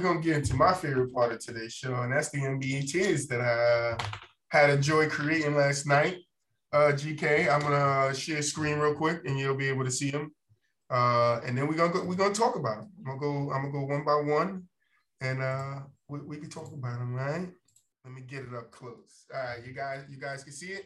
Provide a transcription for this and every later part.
we're gonna get into my favorite part of today's show, and that's the NBA tiers that I had a joy creating last night. Uh, GK, I'm gonna share screen real quick, and you'll be able to see them. Uh, and then we're gonna go, we're gonna talk about them. I'm gonna go. I'm gonna go one by one, and uh, we, we can talk about them, right? Let me get it up close. All right, you guys, you guys can see it.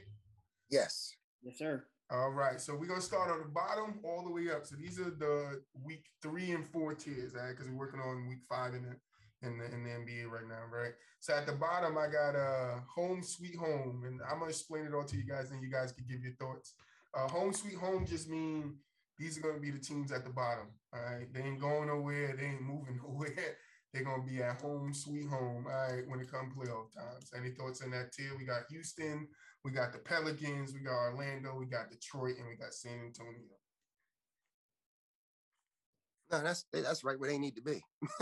Yes. Yes, sir. All right, so we're gonna start on the bottom all the way up. So these are the week three and four tiers, right? Because we're working on week five in the in the in the NBA right now, right? So at the bottom, I got uh home sweet home, and I'm gonna explain it all to you guys, and you guys can give your thoughts. Uh, home sweet home just mean these are gonna be the teams at the bottom. All right, they ain't going nowhere, they ain't moving nowhere. They're gonna be at home, sweet home. All right, when it comes playoff times. Any thoughts in that tier? We got Houston, we got the Pelicans, we got Orlando, we got Detroit, and we got San Antonio. No, that's that's right where they need to be.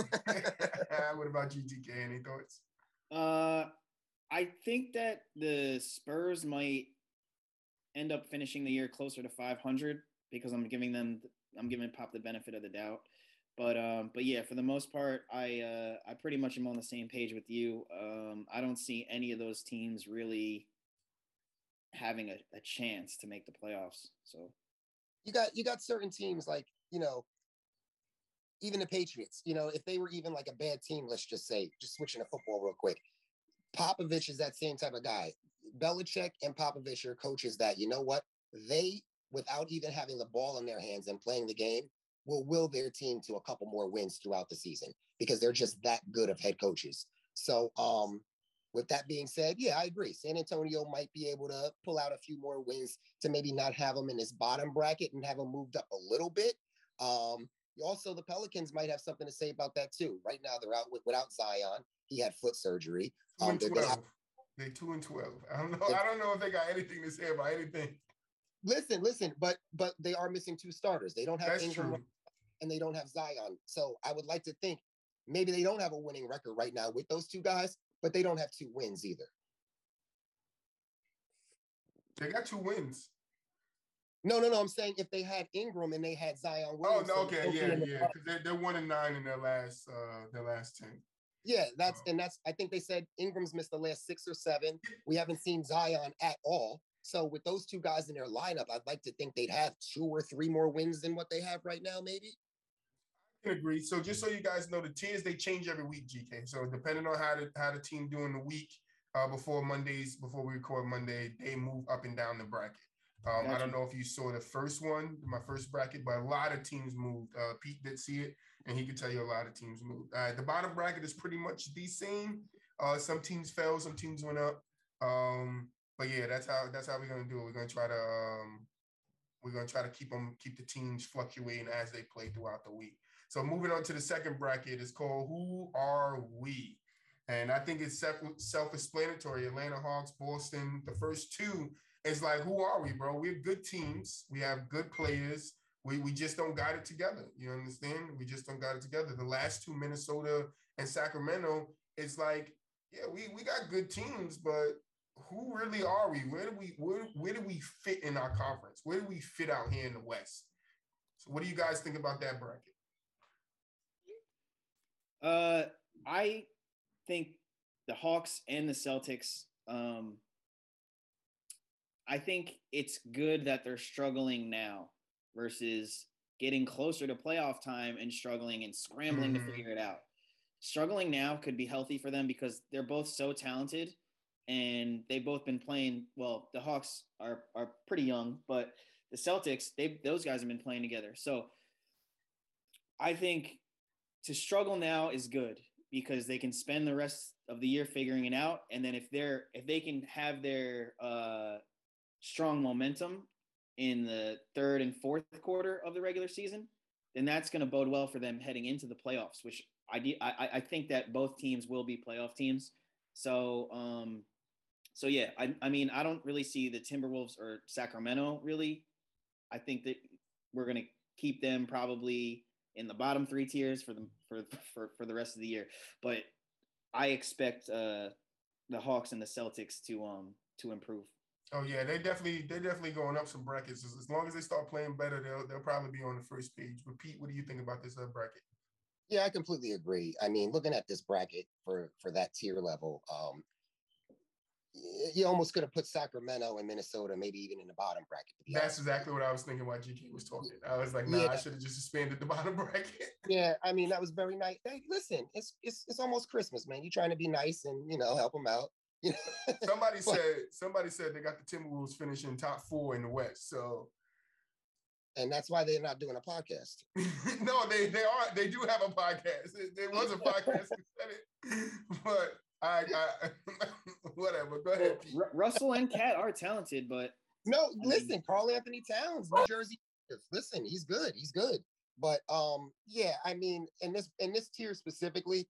what about GTK? Any thoughts? Uh, I think that the Spurs might end up finishing the year closer to 500 because I'm giving them, I'm giving Pop the benefit of the doubt. But um, but yeah, for the most part, I uh, I pretty much am on the same page with you. Um, I don't see any of those teams really having a, a chance to make the playoffs. So you got you got certain teams like you know even the Patriots. You know if they were even like a bad team, let's just say, just switching to football real quick. Popovich is that same type of guy. Belichick and Popovich are coaches that you know what they without even having the ball in their hands and playing the game will will their team to a couple more wins throughout the season because they're just that good of head coaches. So, um, with that being said, yeah, I agree. San Antonio might be able to pull out a few more wins to maybe not have them in this bottom bracket and have them moved up a little bit. Um, also, the Pelicans might have something to say about that too. Right now, they're out with, without Zion. He had foot surgery. Two um, and 12. They two and twelve. I don't know. I don't know if they got anything to say about anything. Listen, listen, but but they are missing two starters. They don't have That's Ingram true. and they don't have Zion. So I would like to think maybe they don't have a winning record right now with those two guys, but they don't have two wins either. They got two wins. No, no, no. I'm saying if they had Ingram and they had Zion Williams. Oh, no, okay, yeah, yeah. Because they're, they're one and nine in their last uh their last ten. Yeah, that's and that's I think they said Ingram's missed the last six or seven. We haven't seen Zion at all. So with those two guys in their lineup, I'd like to think they'd have two or three more wins than what they have right now, maybe. I can agree. So just so you guys know, the tiers they change every week, GK. So depending on how the how the team doing the week uh, before Mondays, before we record Monday, they move up and down the bracket. Um, gotcha. I don't know if you saw the first one, my first bracket, but a lot of teams moved. Uh, Pete did see it, and he could tell you a lot of teams moved. Uh, the bottom bracket is pretty much the same. Uh, some teams fell, some teams went up. Um, but yeah, that's how that's how we're gonna do it. We're gonna try to um, we're gonna try to keep them keep the teams fluctuating as they play throughout the week. So moving on to the second bracket is called Who Are We? And I think it's self-explanatory. Atlanta Hawks, Boston, the first two is like, who are we, bro? We're good teams. We have good players. We, we just don't got it together. You understand? We just don't got it together. The last two, Minnesota and Sacramento, it's like, yeah, we, we got good teams, but who really are we? Where do we where, where do we fit in our conference? Where do we fit out here in the West? So what do you guys think about that bracket? Uh I think the Hawks and the Celtics um I think it's good that they're struggling now versus getting closer to playoff time and struggling and scrambling mm-hmm. to figure it out. Struggling now could be healthy for them because they're both so talented and they've both been playing. Well, the Hawks are are pretty young, but the Celtics, they those guys have been playing together. So I think to struggle now is good because they can spend the rest of the year figuring it out, and then if they're if they can have their uh, strong momentum in the third and fourth quarter of the regular season, then that's going to bode well for them heading into the playoffs. Which I I, I think that both teams will be playoff teams. So um, so yeah, I, I mean, I don't really see the Timberwolves or Sacramento really. I think that we're gonna keep them probably in the bottom three tiers for the for for, for the rest of the year. But I expect uh, the Hawks and the Celtics to um to improve. Oh yeah, they definitely they definitely going up some brackets. As, as long as they start playing better, they'll they'll probably be on the first page. But Pete, what do you think about this uh, bracket? Yeah, I completely agree. I mean, looking at this bracket for for that tier level, um, you almost could have put Sacramento and Minnesota, maybe even in the bottom bracket. That's honest. exactly what I was thinking while GK was talking. I was like, nah, yeah. I should have just suspended the bottom bracket. yeah, I mean, that was very nice. Hey, listen, it's it's it's almost Christmas, man. You're trying to be nice and you know help them out. Somebody but, said somebody said they got the Timberwolves finishing top four in the West. So and that's why they're not doing a podcast. no, they they are they do have a podcast. There was a podcast said it, but I, I whatever. Go ahead. Well, Russell and KAT are talented, but no, listen, Karl-Anthony Towns, New Jersey. Listen, he's good. He's good. But um, yeah, I mean, in this in this tier specifically,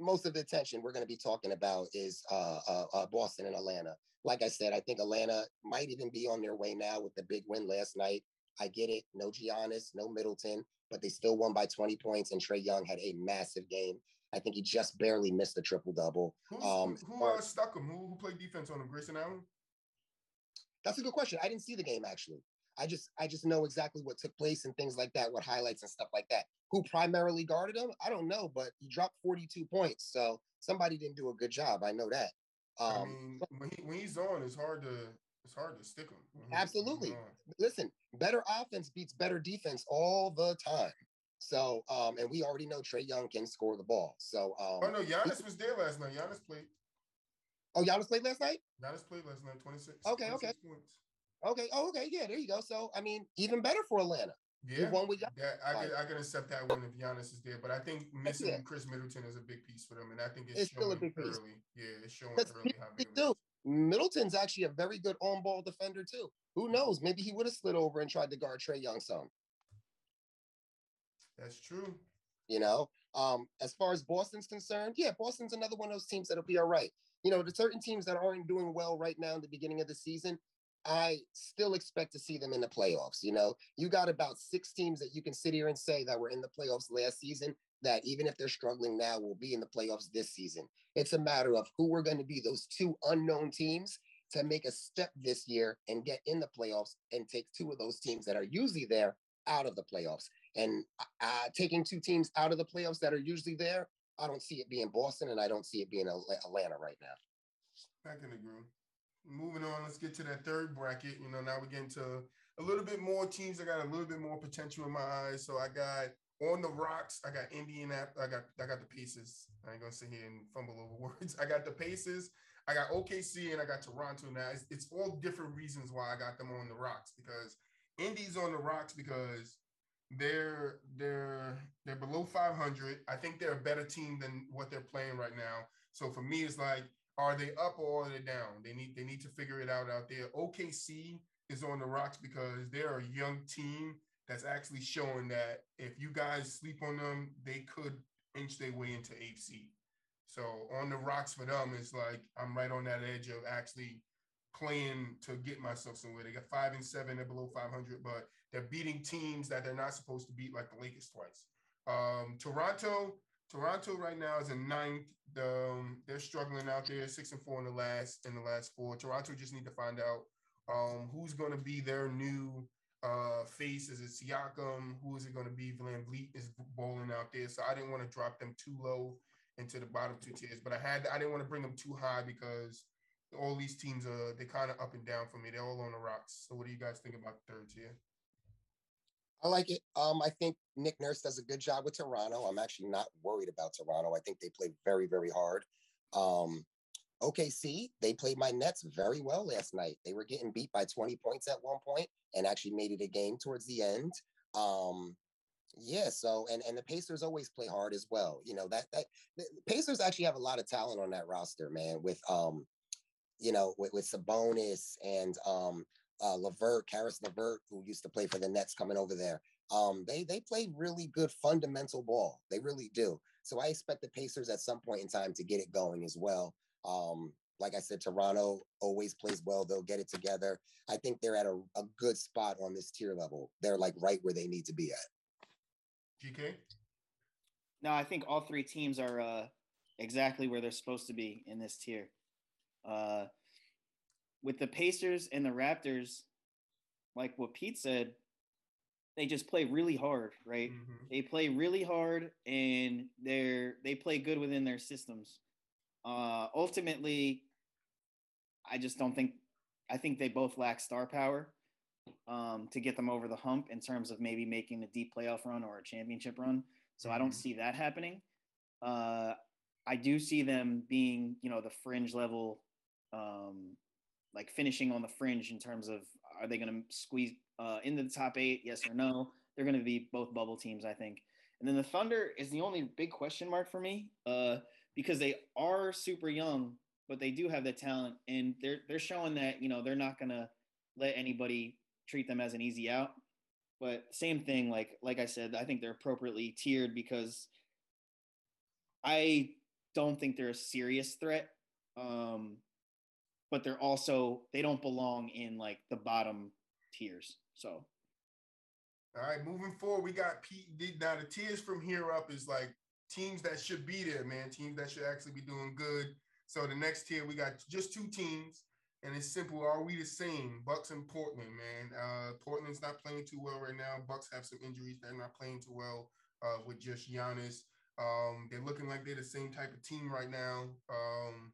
most of the attention we're going to be talking about is uh, uh, uh, Boston and Atlanta. Like I said, I think Atlanta might even be on their way now with the big win last night. I get it. No Giannis, no Middleton, but they still won by 20 points, and Trae Young had a massive game. I think he just barely missed the triple double. Um, who uh, stuck him? Who, who played defense on him? Grayson Allen. That's a good question. I didn't see the game actually. I just I just know exactly what took place and things like that, what highlights and stuff like that. Who primarily guarded him? I don't know, but he dropped 42 points. So somebody didn't do a good job. I know that. Um, I mean, when, he, when he's on, it's hard to it's hard to stick him. Absolutely. Listen, better offense beats better defense all the time. So, um, and we already know Trae Young can score the ball. So, um, oh no, Giannis was there last night. Giannis played. Oh, Giannis played last night. Giannis played last night. Twenty six. Okay, 26 okay, points. Okay. Oh, okay. Yeah, there you go. So, I mean, even better for Atlanta. Yeah, one with yeah, I can I can accept that one if Giannis is there, but I think missing yeah. Khris Middleton is a big piece for them, and I think it's, it's still a big piece. early. Yeah, it's showing early how big is. Middleton's actually a very good on-ball defender too. Who knows? Maybe he would have slid over and tried to guard Trae Young some. That's true. You know, um, as far as Boston's concerned, yeah, Boston's another one of those teams that'll be all right. You know, the certain teams that aren't doing well right now in the beginning of the season, I still expect to see them in the playoffs. You know, you got about six teams that you can sit here and say that were in the playoffs last season that even if they're struggling now, will be in the playoffs this season. It's a matter of who we're going to be those two unknown teams to make a step this year and get in the playoffs and take two of those teams that are usually there out of the playoffs. And uh, taking two teams out of the playoffs that are usually there, I don't see it being Boston and I don't see it being Atlanta right now. I can agree. Moving on, let's get to that third bracket. You know, now we get into a little bit more teams that got a little bit more potential in my eyes. So I got on the rocks. I got Indiana. I got I got the Pacers. I ain't gonna sit here and fumble over words. I got the Pacers. I got OKC and I got Toronto. Now it's, it's all different reasons why I got them on the rocks because Indy's on the rocks because they're they're they're below 500. I think they're a better team than what they're playing right now. So for me, it's like, are they up or are they down? They need they need to figure it out out there. OKC is on the rocks because they're a young team that's actually showing that if you guys sleep on them, they could inch their way into eighth seed. So on the rocks for them, it's like I'm right on that edge of actually playing to get myself somewhere. They got five and seven, they're below 500, but they're beating teams that they're not supposed to beat, like the Lakers twice. Um, Toronto, Toronto right now is in ninth. Um, they're struggling out there, six and four in the last in the last four. Toronto just need to find out um, who's going to be their new uh, face. Is it Siakam? Who is it going to be? VanVleet is bowling out there, so I didn't want to drop them too low into the bottom two tiers, but I had I didn't want to bring them too high because all these teams are they kind of up and down for me. They're all on the rocks. So what do you guys think about third tier? I like it. Um, I think Nick Nurse does a good job with Toronto. I'm actually not worried about Toronto. I think they play very, very hard. Um, OKC, they played my Nets very well last night. They were getting beat by 20 points at one point and actually made it a game towards the end. Um, yeah, so and and the Pacers always play hard as well. You know that that Pacers actually have a lot of talent on that roster, man. With um, you know, with, with Sabonis and um, uh, LeVert, Caris LeVert, who used to play for the Nets, coming over there. Um, they they play really good fundamental ball. They really do. So I expect the Pacers at some point in time to get it going as well. Um, like I said, Toronto always plays well. They'll get it together. I think they're at a, a good spot on this tier level. They're like right where they need to be at. GK? No, I think all three teams are uh, exactly where they're supposed to be in this tier. Uh, with the Pacers and the Raptors, like what Pete said, they just play really hard, right? Mm-hmm. They play really hard and they're they play good within their systems. Uh ultimately, I just don't think I think they both lack star power um to get them over the hump in terms of maybe making a deep playoff run or a championship run. So mm-hmm. I don't mm-hmm. see that happening. Uh I do see them being, you know, the fringe level um like finishing on the fringe in terms of are they going to squeeze uh, into the top eight? Yes or no? They're going to be both bubble teams, I think. And then the Thunder is the only big question mark for me uh, because they are super young, but they do have the talent, and they're they're showing that you know they're not going to let anybody treat them as an easy out. But same thing, like like I said, I think they're appropriately tiered because I don't think they're a serious threat. Um, but they're also they don't belong in like the bottom tiers. So all right, moving forward, we got. Now the tiers from here up is like teams that should be there, man. Teams that should actually be doing good. So the next tier, we got just two teams, and it's simple. Are we the same? Bucks and Portland, man. Uh, Portland's not playing too well right now. Bucks have some injuries. They're not playing too well uh, with just Giannis. Um, they're looking like they're the same type of team right now. Um,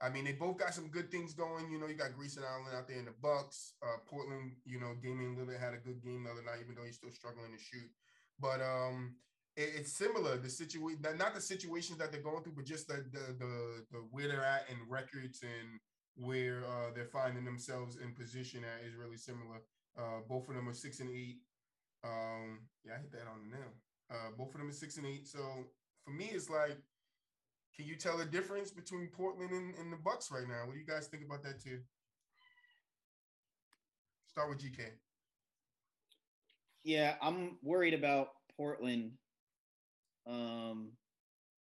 I mean, they both got some good things going. You know, you got Grayson Allen out there in the Bucks. Uh, Portland, you know, Damian Lillard had a good game the other night, even though he's still struggling to shoot. But um, it, it's similar. The situation, not the situations that they're going through, but just the the the, the where they're at in records and where uh, they're finding themselves in position at is really similar. Uh, both of them are six and eight. Um, yeah, I hit that on the nail. Uh, both of them are six and eight. So for me, it's like can you tell the difference between Portland and, and the Bucks right now? What do you guys think about that too? Start with GK. Yeah, I'm worried about Portland. Um,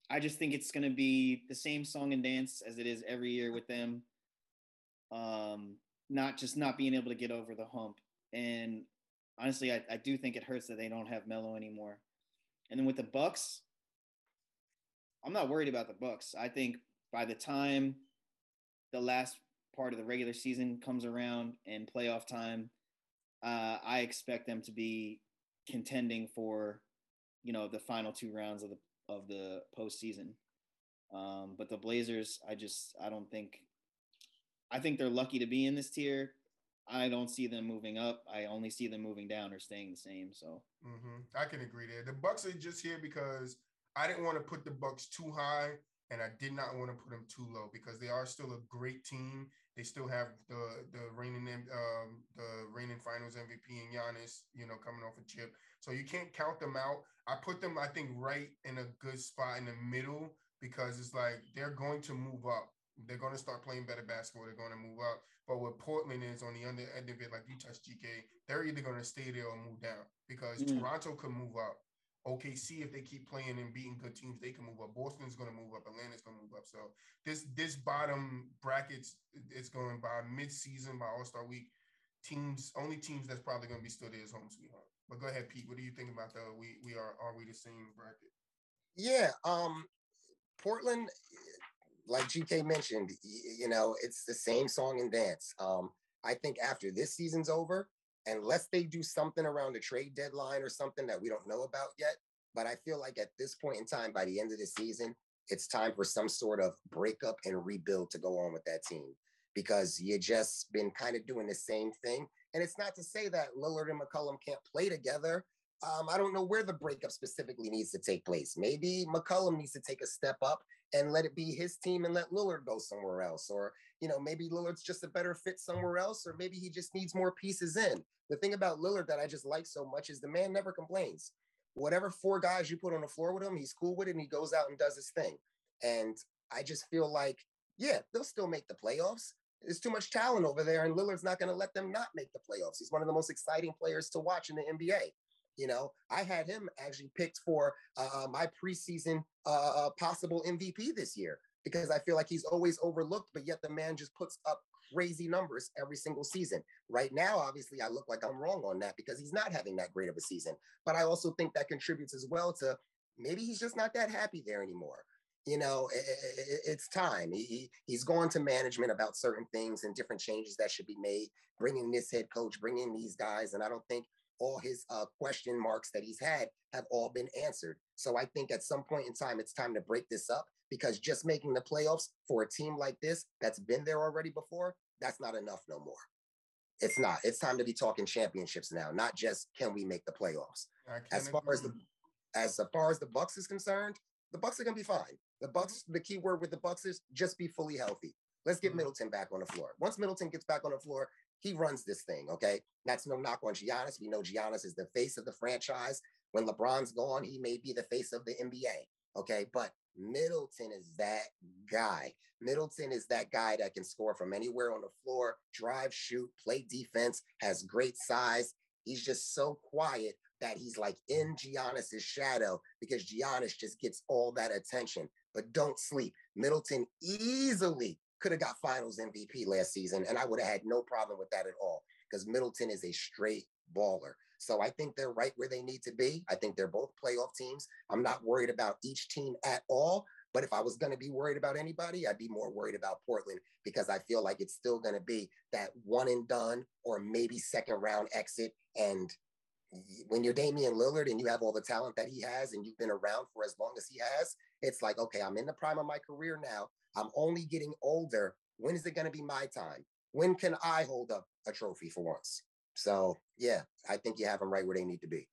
I just think it's going to be the same song and dance as it is every year with them. Um, not just not being able to get over the hump. And honestly, I, I do think it hurts that they don't have Melo anymore. And then with the Bucks, I'm not worried about the Bucks. I think by the time the last part of the regular season comes around and playoff time, uh, I expect them to be contending for, you know, the final two rounds of the of the postseason. Um, but the Blazers, I just I don't think. I think they're lucky to be in this tier. I don't see them moving up. I only see them moving down or staying the same. So mm-hmm. I can agree there. The Bucks are just here because I didn't want to put the Bucks too high, and I did not want to put them too low because they are still a great team. They still have the the reigning um, the reigning Finals MVP and Giannis, you know, coming off a chip. So you can't count them out. I put them, I think, right in a good spot in the middle because it's like they're going to move up. They're going to start playing better basketball. They're going to move up. But what Portland is on the under end of it, like you touched GK, they're either going to stay there or move down because mm. Toronto could move up. OKC, if they keep playing and beating good teams, they can move up. Boston's going to move up. Atlanta's going to move up. So this this bottom brackets is going by mid-season by All Star Week. Teams only teams that's probably going to be still there is home sweet home. But go ahead, Pete. What do you think about the we we are are we the same bracket? Yeah, um, Portland, like GK mentioned, you know, it's the same song and dance. Um, I think after this season's over, unless they do something around the trade deadline or something that we don't know about yet. But I feel like at this point in time, by the end of the season, it's time for some sort of breakup and rebuild to go on with that team because you just been kind of doing the same thing. And it's not to say that Lillard and McCollum can't play together. Um, I don't know where the breakup specifically needs to take place. Maybe McCollum needs to take a step up and let it be his team and let Lillard go somewhere else. Or, you know, maybe Lillard's just a better fit somewhere else, or maybe he just needs more pieces in. The thing about Lillard that I just like so much is the man never complains. Whatever four guys you put on the floor with him, he's cool with it and he goes out and does his thing. And I just feel like, yeah, they'll still make the playoffs. There's too much talent over there, and Lillard's not going to let them not make the playoffs. He's one of the most exciting players to watch in the NBA. You know, I had him actually picked for uh, my preseason uh, uh possible MVP this year because I feel like he's always overlooked, but yet the man just puts up crazy numbers every single season. Right now, obviously, I look like I'm wrong on that because he's not having that great of a season. But I also think that contributes as well to maybe he's just not that happy there anymore. You know, it, it, it's time. He, he's gone to management about certain things and different changes that should be made, bringing this head coach, bringing these guys. And I don't think all his uh, question marks that he's had have all been answered. So I think at some point in time, it's time to break this up because just making the playoffs for a team like this that's been there already before, that's not enough no more. It's not. It's time to be talking championships now, not just can we make the playoffs. As far agree. as the as far as the Bucks is concerned, the Bucks are gonna be fine. The Bucks, the key word with the Bucks is just be fully healthy. Let's get mm-hmm. Middleton back on the floor. Once Middleton gets back on the floor, he runs this thing. Okay, that's no knock on Giannis. We know Giannis is the face of the franchise. When LeBron's gone, he may be the face of the NBA. Okay, but Middleton is that guy. Middleton is that guy that can score from anywhere on the floor, drive, shoot, play defense, has great size. He's just so quiet that he's like in Giannis's shadow because Giannis just gets all that attention. But don't sleep. Middleton easily could have got finals MVP last season, and I would have had no problem with that at all because Middleton is a straight baller. So I think they're right where they need to be. I think they're both playoff teams. I'm not worried about each team at all. But if I was going to be worried about anybody, I'd be more worried about Portland because I feel like it's still going to be that one and done or maybe second round exit. And when you're Damian Lillard and you have all the talent that he has and you've been around for as long as he has, it's like, okay, I'm in the prime of my career now. I'm only getting older. When is it going to be my time? When can I hold up a trophy for once? So yeah, I think you have them right where they need to be.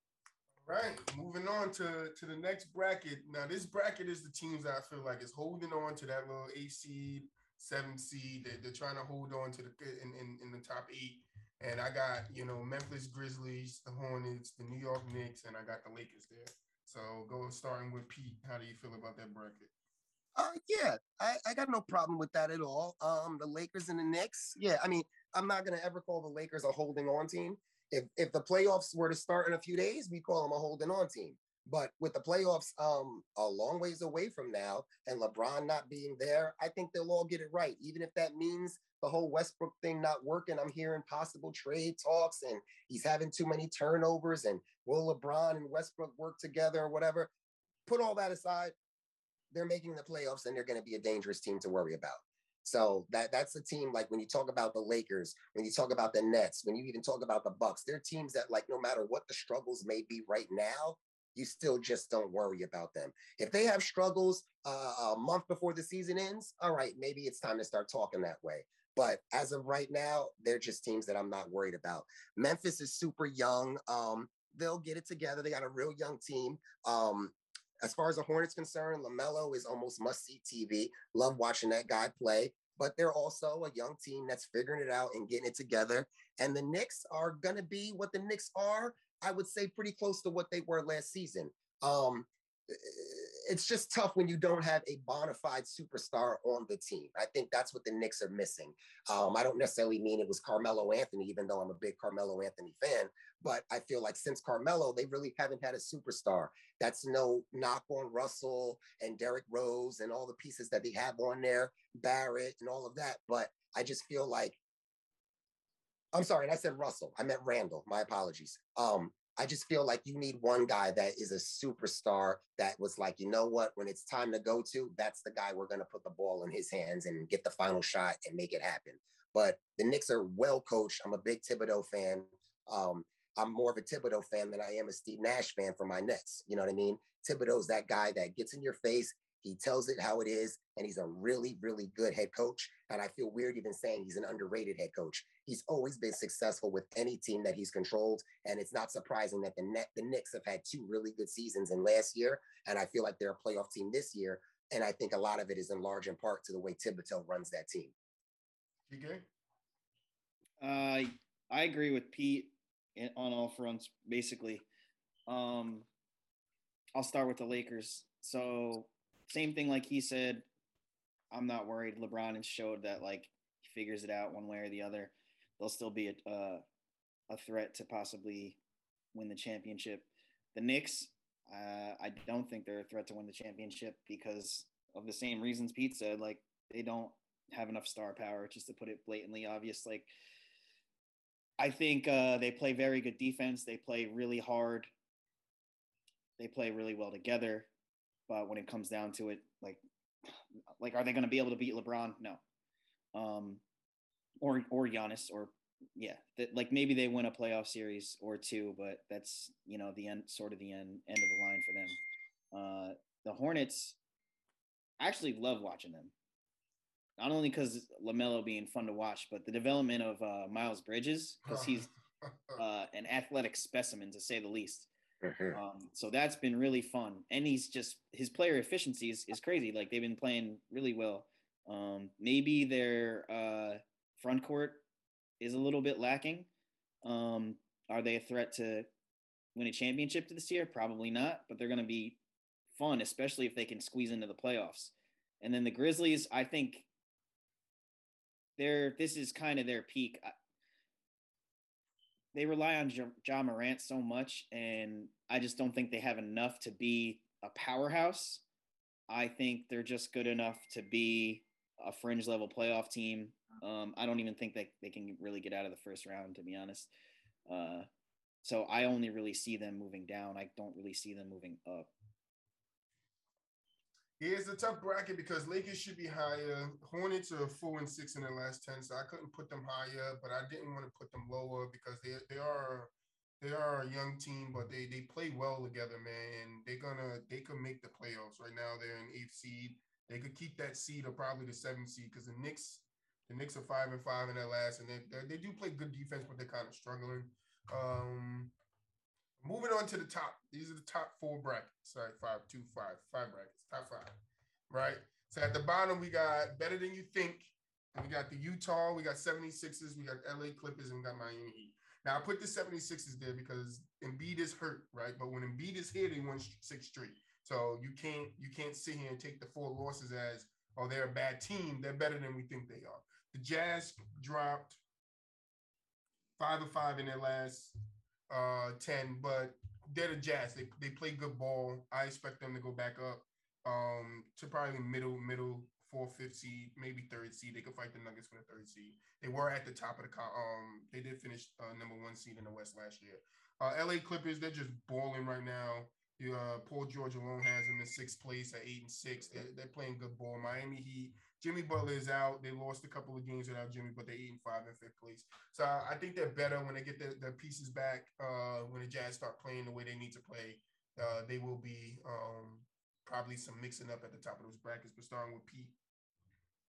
All right, moving on to to the next bracket. Now, this bracket is the teams that I feel like is holding on to that little eight seed, seven seed. They're, they're trying to hold on to the in, in, in the top eight. And I got you know Memphis Grizzlies, the Hornets, the New York Knicks, and I got the Lakers there. So go starting with Pete. How do you feel about that bracket? Uh, yeah, I, I got no problem with that at all. Um, the Lakers and the Knicks. Yeah, I mean, I'm not gonna ever call the Lakers a holding on team. If if the playoffs were to start in a few days, we call them a holding on team. But with the playoffs um a long ways away from now and LeBron not being there, I think they'll all get it right. Even if that means the whole Westbrook thing not working, I'm hearing possible trade talks and he's having too many turnovers and will LeBron and Westbrook work together or whatever. Put all that aside, they're making the playoffs and they're going to be a dangerous team to worry about. So that that's a team like when you talk about the Lakers, when you talk about the Nets, when you even talk about the Bucks, they're teams that like no matter what the struggles may be right now, you still just don't worry about them. If they have struggles uh, a month before the season ends, all right, maybe it's time to start talking that way. But as of right now, they're just teams that I'm not worried about. Memphis is super young. Um, they'll get it together. They got a real young team. Um, as far as the Hornets concerned, LaMelo is almost must see TV. Love watching that guy play. But they're also a young team that's figuring it out and getting it together. And the Knicks are going to be what the Knicks are, I would say, pretty close to what they were last season. Um, it's just tough when you don't have a bona fide superstar on the team. I think that's what the Knicks are missing. Um, I don't necessarily mean it was Carmelo Anthony, even though I'm a big Carmelo Anthony fan, but I feel like since Carmelo, they really haven't had a superstar. That's no knock on Russell and Derrick Rose and all the pieces that they have on there, Barrett and all of that. But I just feel like I'm sorry, and I said Russell. I meant Randall. My apologies. Um, I just feel like you need one guy that is a superstar that was like, you know what, when it's time to go to, that's the guy we're going to put the ball in his hands and get the final shot and make it happen. But the Knicks are well coached. I'm a big Thibodeau fan. Um, I'm more of a Thibodeau fan than I am a Steve Nash fan for my Nets. You know what I mean? Thibodeau's that guy that gets in your face. He tells it how it is, and he's a really, really good head coach. And I feel weird even saying he's an underrated head coach. He's always been successful with any team that he's controlled, and it's not surprising that the net the Knicks have had two really good seasons in last year, and I feel like they're a playoff team this year. And I think a lot of it is in large in part to the way Thibodeau runs that team. Okay. Uh, I agree with Pete on all fronts, basically. Um, I'll start with the Lakers. So same thing like he said. I'm not worried. LeBron has showed that like he figures it out one way or the other. They'll still be a a threat to possibly win the championship. The Knicks, uh, I don't think they're a threat to win the championship because of the same reasons Pete said. Like they don't have enough star power, just to put it blatantly obvious. Like I think uh, they play very good defense. They play really hard. They play really well together. But when it comes down to it, like, like are they going to be able to beat LeBron? No. Um, or or Giannis or yeah, that like maybe they win a playoff series or two, but that's you know the end, sort of the end end of the line for them. Uh, the Hornets, I actually love watching them. Not only because LaMelo being fun to watch, but the development of uh, Miles Bridges because he's uh, an athletic specimen to say the least. Mhm. Um, so that's been really fun, and he's just his player efficiency is, is crazy. Like they've been playing really well. Um, maybe their uh, front court is a little bit lacking. Um, are they a threat to win a championship this year? Probably not, but they're going to be fun, especially if they can squeeze into the playoffs. And then the Grizzlies, I think they're this is kind of their peak. They rely on Ja Morant so much, and I just don't think they have enough to be a powerhouse. I think they're just good enough to be a fringe level playoff team. Um, I don't even think that they can really get out of the first round, to be honest. Uh, so I only really see them moving down. I don't really see them moving up. It's a tough bracket because Lakers should be higher. Hornets are four and six in their last ten, so I couldn't put them higher, but I didn't want to put them lower because they they are they are a young team, but they they play well together, man. They're gonna they could make the playoffs. Right now, they're in eighth seed. They could keep that seed or probably the seventh seed because the Knicks the Knicks are five and five in their last, and they, they do play good defense, but they're kind of struggling. Um, moving on to the top. These are the top four brackets. Sorry, five, two, five, five brackets. Top five, right? So at the bottom, we got better than you think. And we got the Utah, we got 76ers, we got LA Clippers, and we got Miami Heat. Now I put the 76ers there because Embiid is hurt, right? But when Embiid is here, they won six straight. So you can't you can't sit here and take the four losses as oh they're a bad team. They're better than we think they are. The Jazz dropped five and five in their last uh 10, but they're the Jazz. They they play good ball. I expect them to go back up um to probably middle, middle, fourth, fifth seed, maybe third seed. They could fight the Nuggets for the third seed. They were at the top of the co- um. They did finish uh, number one seed in the West last year. Uh, LA Clippers, they're just balling right now. You, uh, Paul George alone has them in sixth place at eight and six. They're, they're playing good ball. Miami Heat, Jimmy Butler is out. They lost a couple of games without Jimmy, but they're eight and five in fifth place. So I think they're better when they get their, their pieces back. Uh, when the Jazz start playing the way they need to play, uh, they will be um, probably some mixing up at the top of those brackets. But starting with Pete,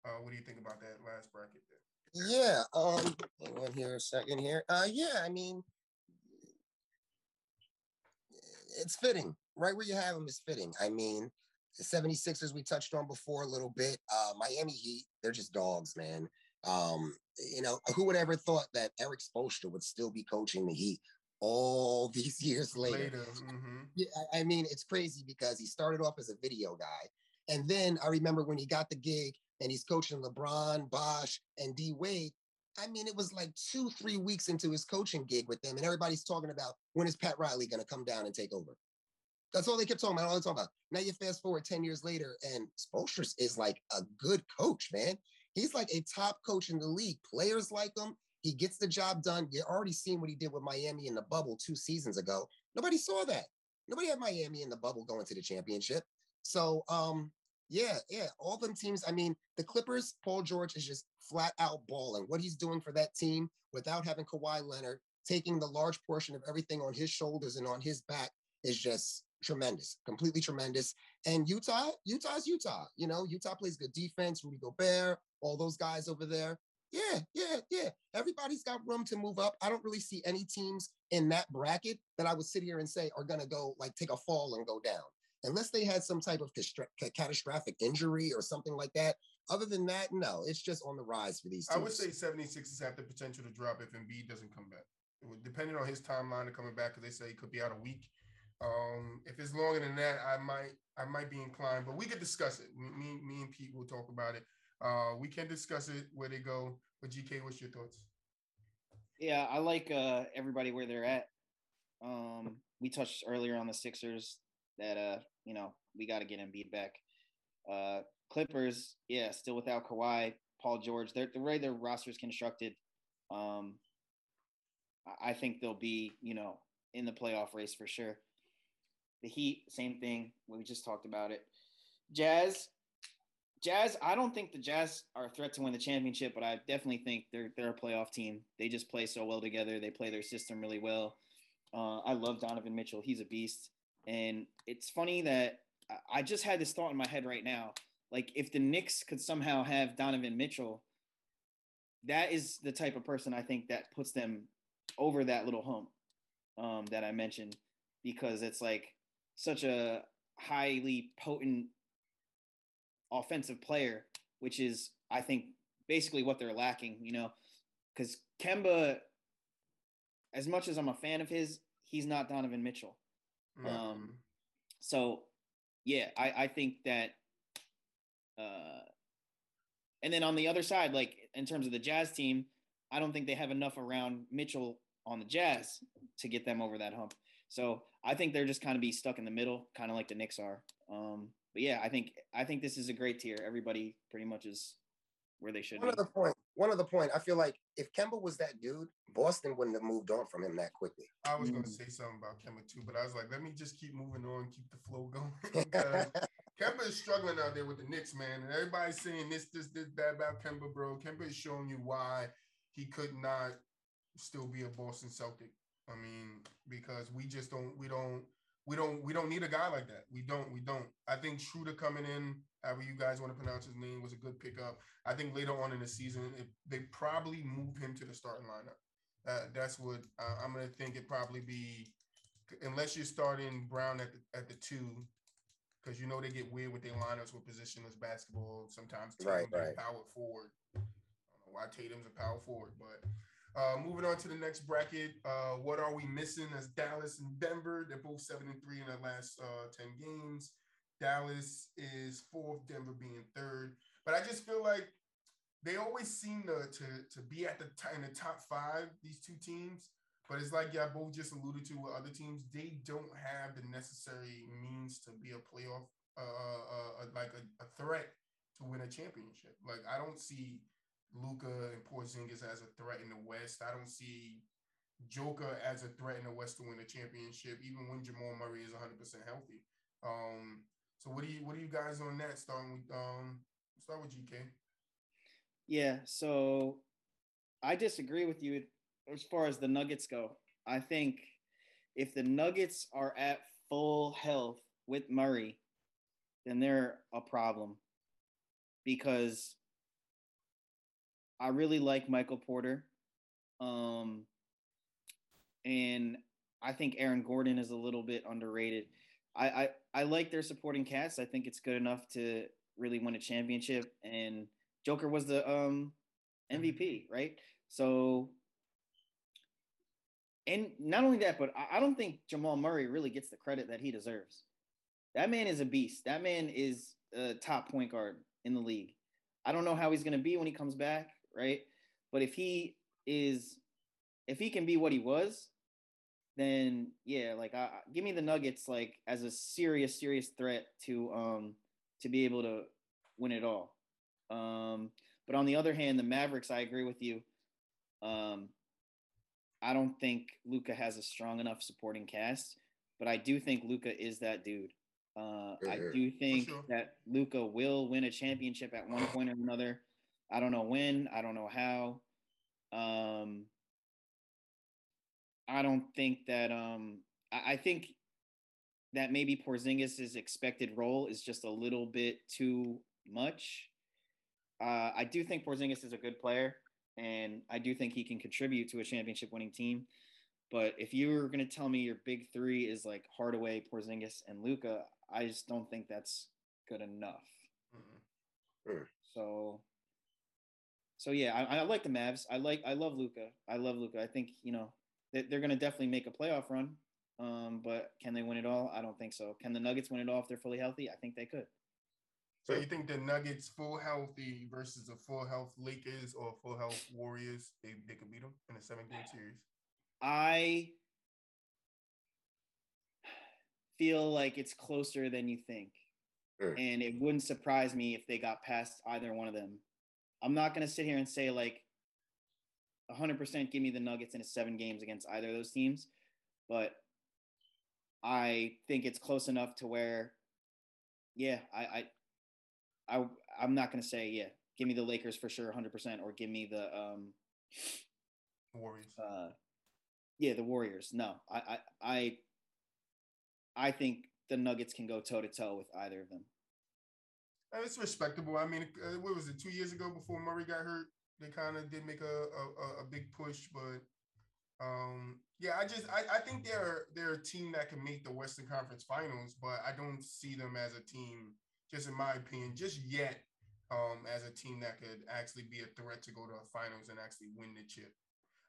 uh, what do you think about that last bracket there? Yeah. Um. Hang on here a second here. Uh. Yeah. I mean, it's fitting. Right where you have them is fitting. I mean, the 76ers we touched on before a little bit. Uh, Miami Heat, they're just dogs, man. Um, you know, who would ever thought that Erik Spoelstra would still be coaching the Heat all these years later? Later. mhm. Yeah, I- I mean, it's crazy because he started off as a video guy. And then I remember when he got the gig and he's coaching LeBron, Bosh, and D Wade. I mean, it was like two, three weeks into his coaching gig with them, and everybody's talking about when is Pat Riley going to come down and take over. That's all they kept talking about. All they talking about. Now you fast forward ten years later, and Spoelstra is like a good coach, man. He's like a top coach in the league. Players like him. He gets the job done. You already seen what he did with Miami in the bubble two seasons ago. Nobody saw that. Nobody had Miami in the bubble going to the championship. So, um, yeah, yeah, all them teams. I mean, the Clippers, Paul George is just flat out balling. What he's doing for that team without having Kawhi Leonard taking the large portion of everything on his shoulders and on his back is just tremendous, completely tremendous. And Utah, Utah's Utah. You know, Utah plays good defense. Rudy Gobert, all those guys over there. Yeah, yeah, yeah. Everybody's got room to move up. I don't really see any teams in that bracket that I would sit here and say are going to go like take a fall and go down, unless they had some type of catastrophic injury or something like that. Other than that, no, it's just on the rise for these I would say 76ers have the potential to drop if Embiid doesn't come back. Depending on his timeline of coming back, because they say he could be out a week. Um, if it's longer than that, I might I might be inclined, but we could discuss it. Me, me, and Pete will talk about it. Uh, we can discuss it where they go. But GK, what's your thoughts? Yeah, I like uh, everybody where they're at. Um, we touched earlier on the Sixers that uh, you know we got to get Embiid back. Uh, Clippers, yeah, still without Kawhi, Paul George. They're, the way their roster is constructed, um, I think they'll be you know in the playoff race for sure. The Heat, same thing. We just talked about it. Jazz, Jazz, I don't think the Jazz are a threat to win the championship, but I definitely think they're they're a playoff team. They just play so well together. They play their system really well. Uh, I love Donovan Mitchell. He's a beast. And it's funny that I just had this thought in my head right now. Like if the Knicks could somehow have Donovan Mitchell, that is the type of person I think that puts them over that little hump um, that I mentioned because it's like such a highly potent offensive player, which is, I think, basically what they're lacking, you know, because Kemba, as much as I'm a fan of his, he's not Donovan Mitchell. Um, so, yeah, I, I think that, uh, and then on the other side, like in terms of the Jazz team, I don't think they have enough around Mitchell on the Jazz to get them over that hump. So I think they're just kind of be stuck in the middle, kind of like the Knicks are. Um, but yeah, I think I think this is a great tier. Everybody pretty much is where they should one be. other point. One other point. I feel like if Kemba was that dude, Boston wouldn't have moved on from him that quickly. I was going to say something about Kemba too, but I was like, let me just keep moving on, keep the flow going. Kemba is struggling out there with the Knicks, man, and everybody's saying this, this, this bad about Kemba, bro. Kemba is showing you why he could not still be a Boston Celtic. I mean, because we just don't, we don't we don't we don't need a guy like that. We don't we don't. I think Schroeder coming in, however you guys want to pronounce his name, was a good pickup. I think later on in the season, it, they probably move him to the starting lineup. Uh, that's what uh, I'm gonna think. It probably be unless you're starting Brown at the at the two, because you know they get weird with their lineups with positionless basketball. Sometimes right, right. power forward. I don't know why Tatum's a power forward, but uh, moving on to the next bracket, uh, what are we missing as Dallas and Denver? They're both seven and three in their last uh, 10 games. Dallas is fourth, Denver being third. But I just feel like they always seem to, to, to be at the t- in the top five, these two teams. But it's like y'all both just alluded to with other teams, they don't have the necessary means to be a playoff, uh, uh, uh like a, a threat to win a championship. Like I don't see Luka and Porzingis as a threat in the West. I don't see Joker as a threat in the West to win a championship, even when Jamal Murray is 100 percent healthy. Um, so what do you what do you guys on that? Starting with um, start with GK. Yeah, so I disagree with you as far as the Nuggets go. I think if the Nuggets are at full health with Murray, then they're a problem because I really like Michael Porter. Um, and I think Aaron Gordon is a little bit underrated. I, I, I like their supporting cast. I think it's good enough to really win a championship. And Joker was the um, MVP, right? So, and not only that, but I, I don't think Jamal Murray really gets the credit that he deserves. That man is a beast. That man is a top point guard in the league. I don't know how he's going to be when he comes back right? But if he is, if he can be what he was, then yeah, like I, give me the Nuggets like as a serious, serious threat to um to be able to win it all. Um, but on the other hand, the Mavericks, I agree with you. Um, I don't think Luka has a strong enough supporting cast, but I do think Luka is that dude. Uh, I do think sure. that Luka will win a championship at one point or another. I don't know when. I don't know how. Um, I don't think that. Um, I, I think that maybe Porzingis' expected role is just a little bit too much. Uh, I do think Porzingis is a good player, and I do think he can contribute to a championship-winning team. But if you were going to tell me your big three is like Hardaway, Porzingis, and Luka, I just don't think that's good enough. Mm-hmm. So so yeah, I, I, like the Mavs. I like I love Luka. I love Luka. I think you know they, they're going to definitely make a playoff run. Um, but can they win it all? I don't think so. Can the Nuggets win it all if they're fully healthy? I think they could. So you think the Nuggets full healthy versus a full health Lakers or full health Warriors, they, they could beat them in a seven game series? I feel like it's closer than you think. Mm. And it wouldn't surprise me if they got past either one of them I'm not going to sit here and say like 100% give me the Nuggets in a seven games against either of those teams, but I think it's close enough to where, yeah, I, I, I, I'm not gonna say yeah. Give me the Lakers for sure, 100, percent or give me the um, Warriors. Uh, yeah, the Warriors. No, I I I, I think the Nuggets can go toe to toe with either of them. It's respectable. I mean, uh, what was it? Two years ago, before Murray got hurt, they kind of did make a, a, a big push, but um, yeah, I just I, I think they're they're a team that can make the Western Conference Finals, but I don't see them as a team, just in my opinion, just yet, um, as a team that could actually be a threat to go to the finals and actually win the chip.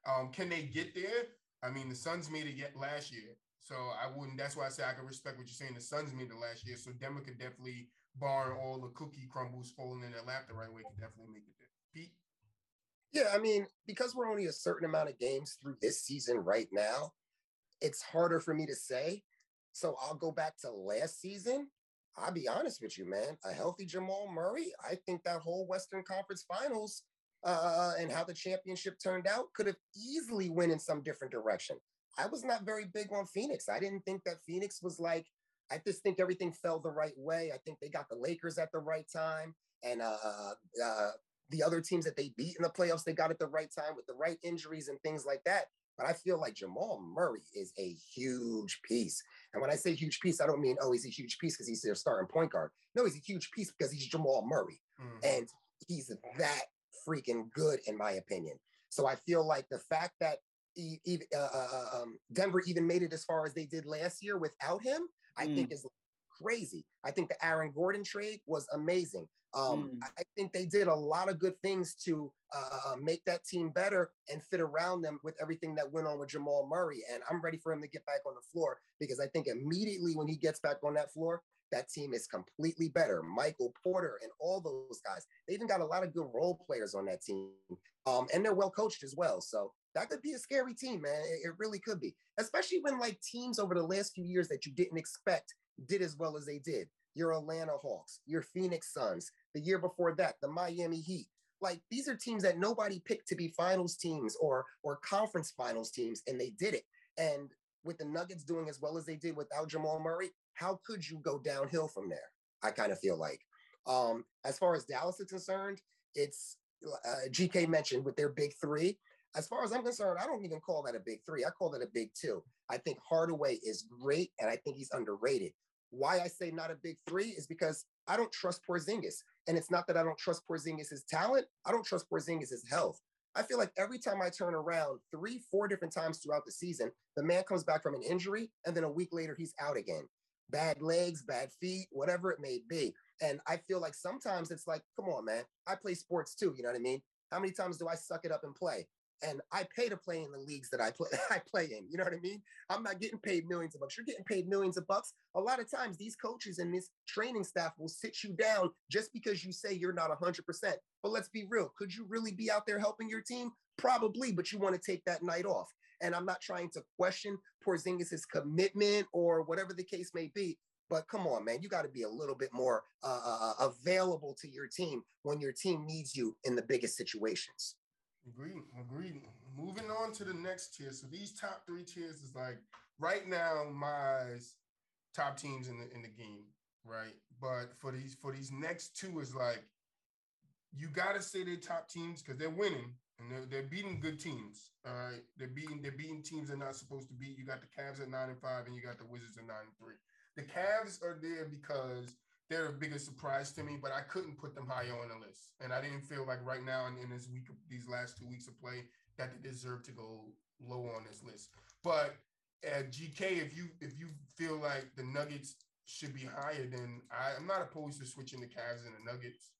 Um, can they get there? I mean, the Suns made it yet last year, so I wouldn't. That's why I say I can respect what you're saying. The Suns made it last year, so Denver could definitely, bar all the cookie crumbles falling in their lap the right way, could definitely make it there. Pete. Yeah, I mean, because we're only a certain amount of games through this season right now, it's harder for me to say. So I'll go back to last season. I'll be honest with you, man. A healthy Jamal Murray, I think that whole Western Conference Finals uh, and how the championship turned out could have easily went in some different direction. I was not very big on Phoenix. I didn't think that Phoenix was like. I just think everything fell the right way. I think they got the Lakers at the right time, and uh, uh, the other teams that they beat in the playoffs, they got at the right time with the right injuries and things like that. But I feel like Jamal Murray is a huge piece. And when I say huge piece, I don't mean, oh, he's a huge piece because he's their starting point guard. No, he's a huge piece because he's Jamal Murray. Mm. And he's that freaking good, in my opinion. So I feel like the fact that even, uh, uh, uh, um, Denver even made it as far as they did last year without him, I mm. think is crazy. I think the Aaron Gordon trade was amazing. Um, mm. I think they did a lot of good things to uh, make that team better and fit around them with everything that went on with Jamal Murray. And I'm ready for him to get back on the floor because I think immediately when he gets back on that floor, that team is completely better. Michael Porter and all those guys. They even got a lot of good role players on that team. Um, and they're well coached as well. So that could be a scary team, man. It, it really could be, especially when like teams over the last few years that you didn't expect did as well as they did. Your Atlanta Hawks, your Phoenix Suns, the year before that, the Miami Heat. Like these are teams that nobody picked to be finals teams or or conference finals teams, and they did it. And with the Nuggets doing as well as they did without Jamal Murray, how could you go downhill from there? I kind of feel like. Um, as far as Dallas is concerned, it's uh, GK mentioned with their big three. As far as I'm concerned, I don't even call that a big three. I call that a big two. I think Hardaway is great, and I think he's underrated. Why I say not a big three is because I don't trust Porzingis. And it's not that I don't trust Porzingis' talent. I don't trust Porzingis' health. I feel like every time I turn around, three, four different times throughout the season, the man comes back from an injury, and then a week later, he's out again. Bad legs, bad feet, whatever it may be. And I feel like sometimes it's like, come on, man. I play sports too. You know what I mean? How many times do I suck it up and play? And I pay to play in the leagues that I play I play in. You know what I mean? I'm not getting paid millions of bucks. You're getting paid millions of bucks. A lot of times these coaches and this training staff will sit you down just because you say you're not 100%. But let's be real. Could you really be out there helping your team? Probably, but you want to take that night off. And I'm not trying to question Porzingis' commitment or whatever the case may be. But come on, man, you got to be a little bit more uh, uh, uh, available to your team when your team needs you in the biggest situations. Agreed. Agreed. Moving on to the next tier. So these top three tiers is like right now my top teams in the in the game, right? But for these for these next two is like you gotta say they're top teams because they're winning and they're, they're beating good teams. All right. They're beating they're beating teams they're not supposed to beat. You got the Cavs at nine and five, and you got the Wizards at nine and three. The Cavs are there because they're a bigger surprise to me, but I couldn't put them higher on the list. And I didn't feel like right now in, in this week, these last two weeks of play, that they deserve to go low on this list. But at GK, if you if you feel like the Nuggets should be higher, then I, am not opposed to switching the Cavs and the Nuggets.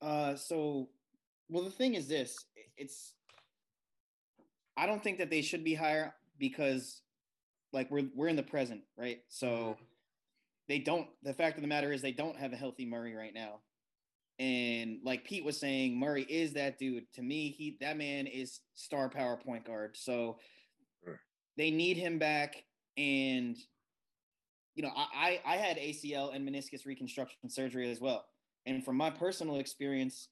Uh, so, well, the thing is this: it's I don't think that they should be higher because, like, we're we're in the present, right? So. Mm-hmm they don't the fact of the matter is they don't have a healthy Murray right now. And like Pete was saying, Murray is that dude. To me, he that man is star power point guard. So they need him back. And you know, I I had ACL and meniscus reconstruction surgery as well. And from my personal experience,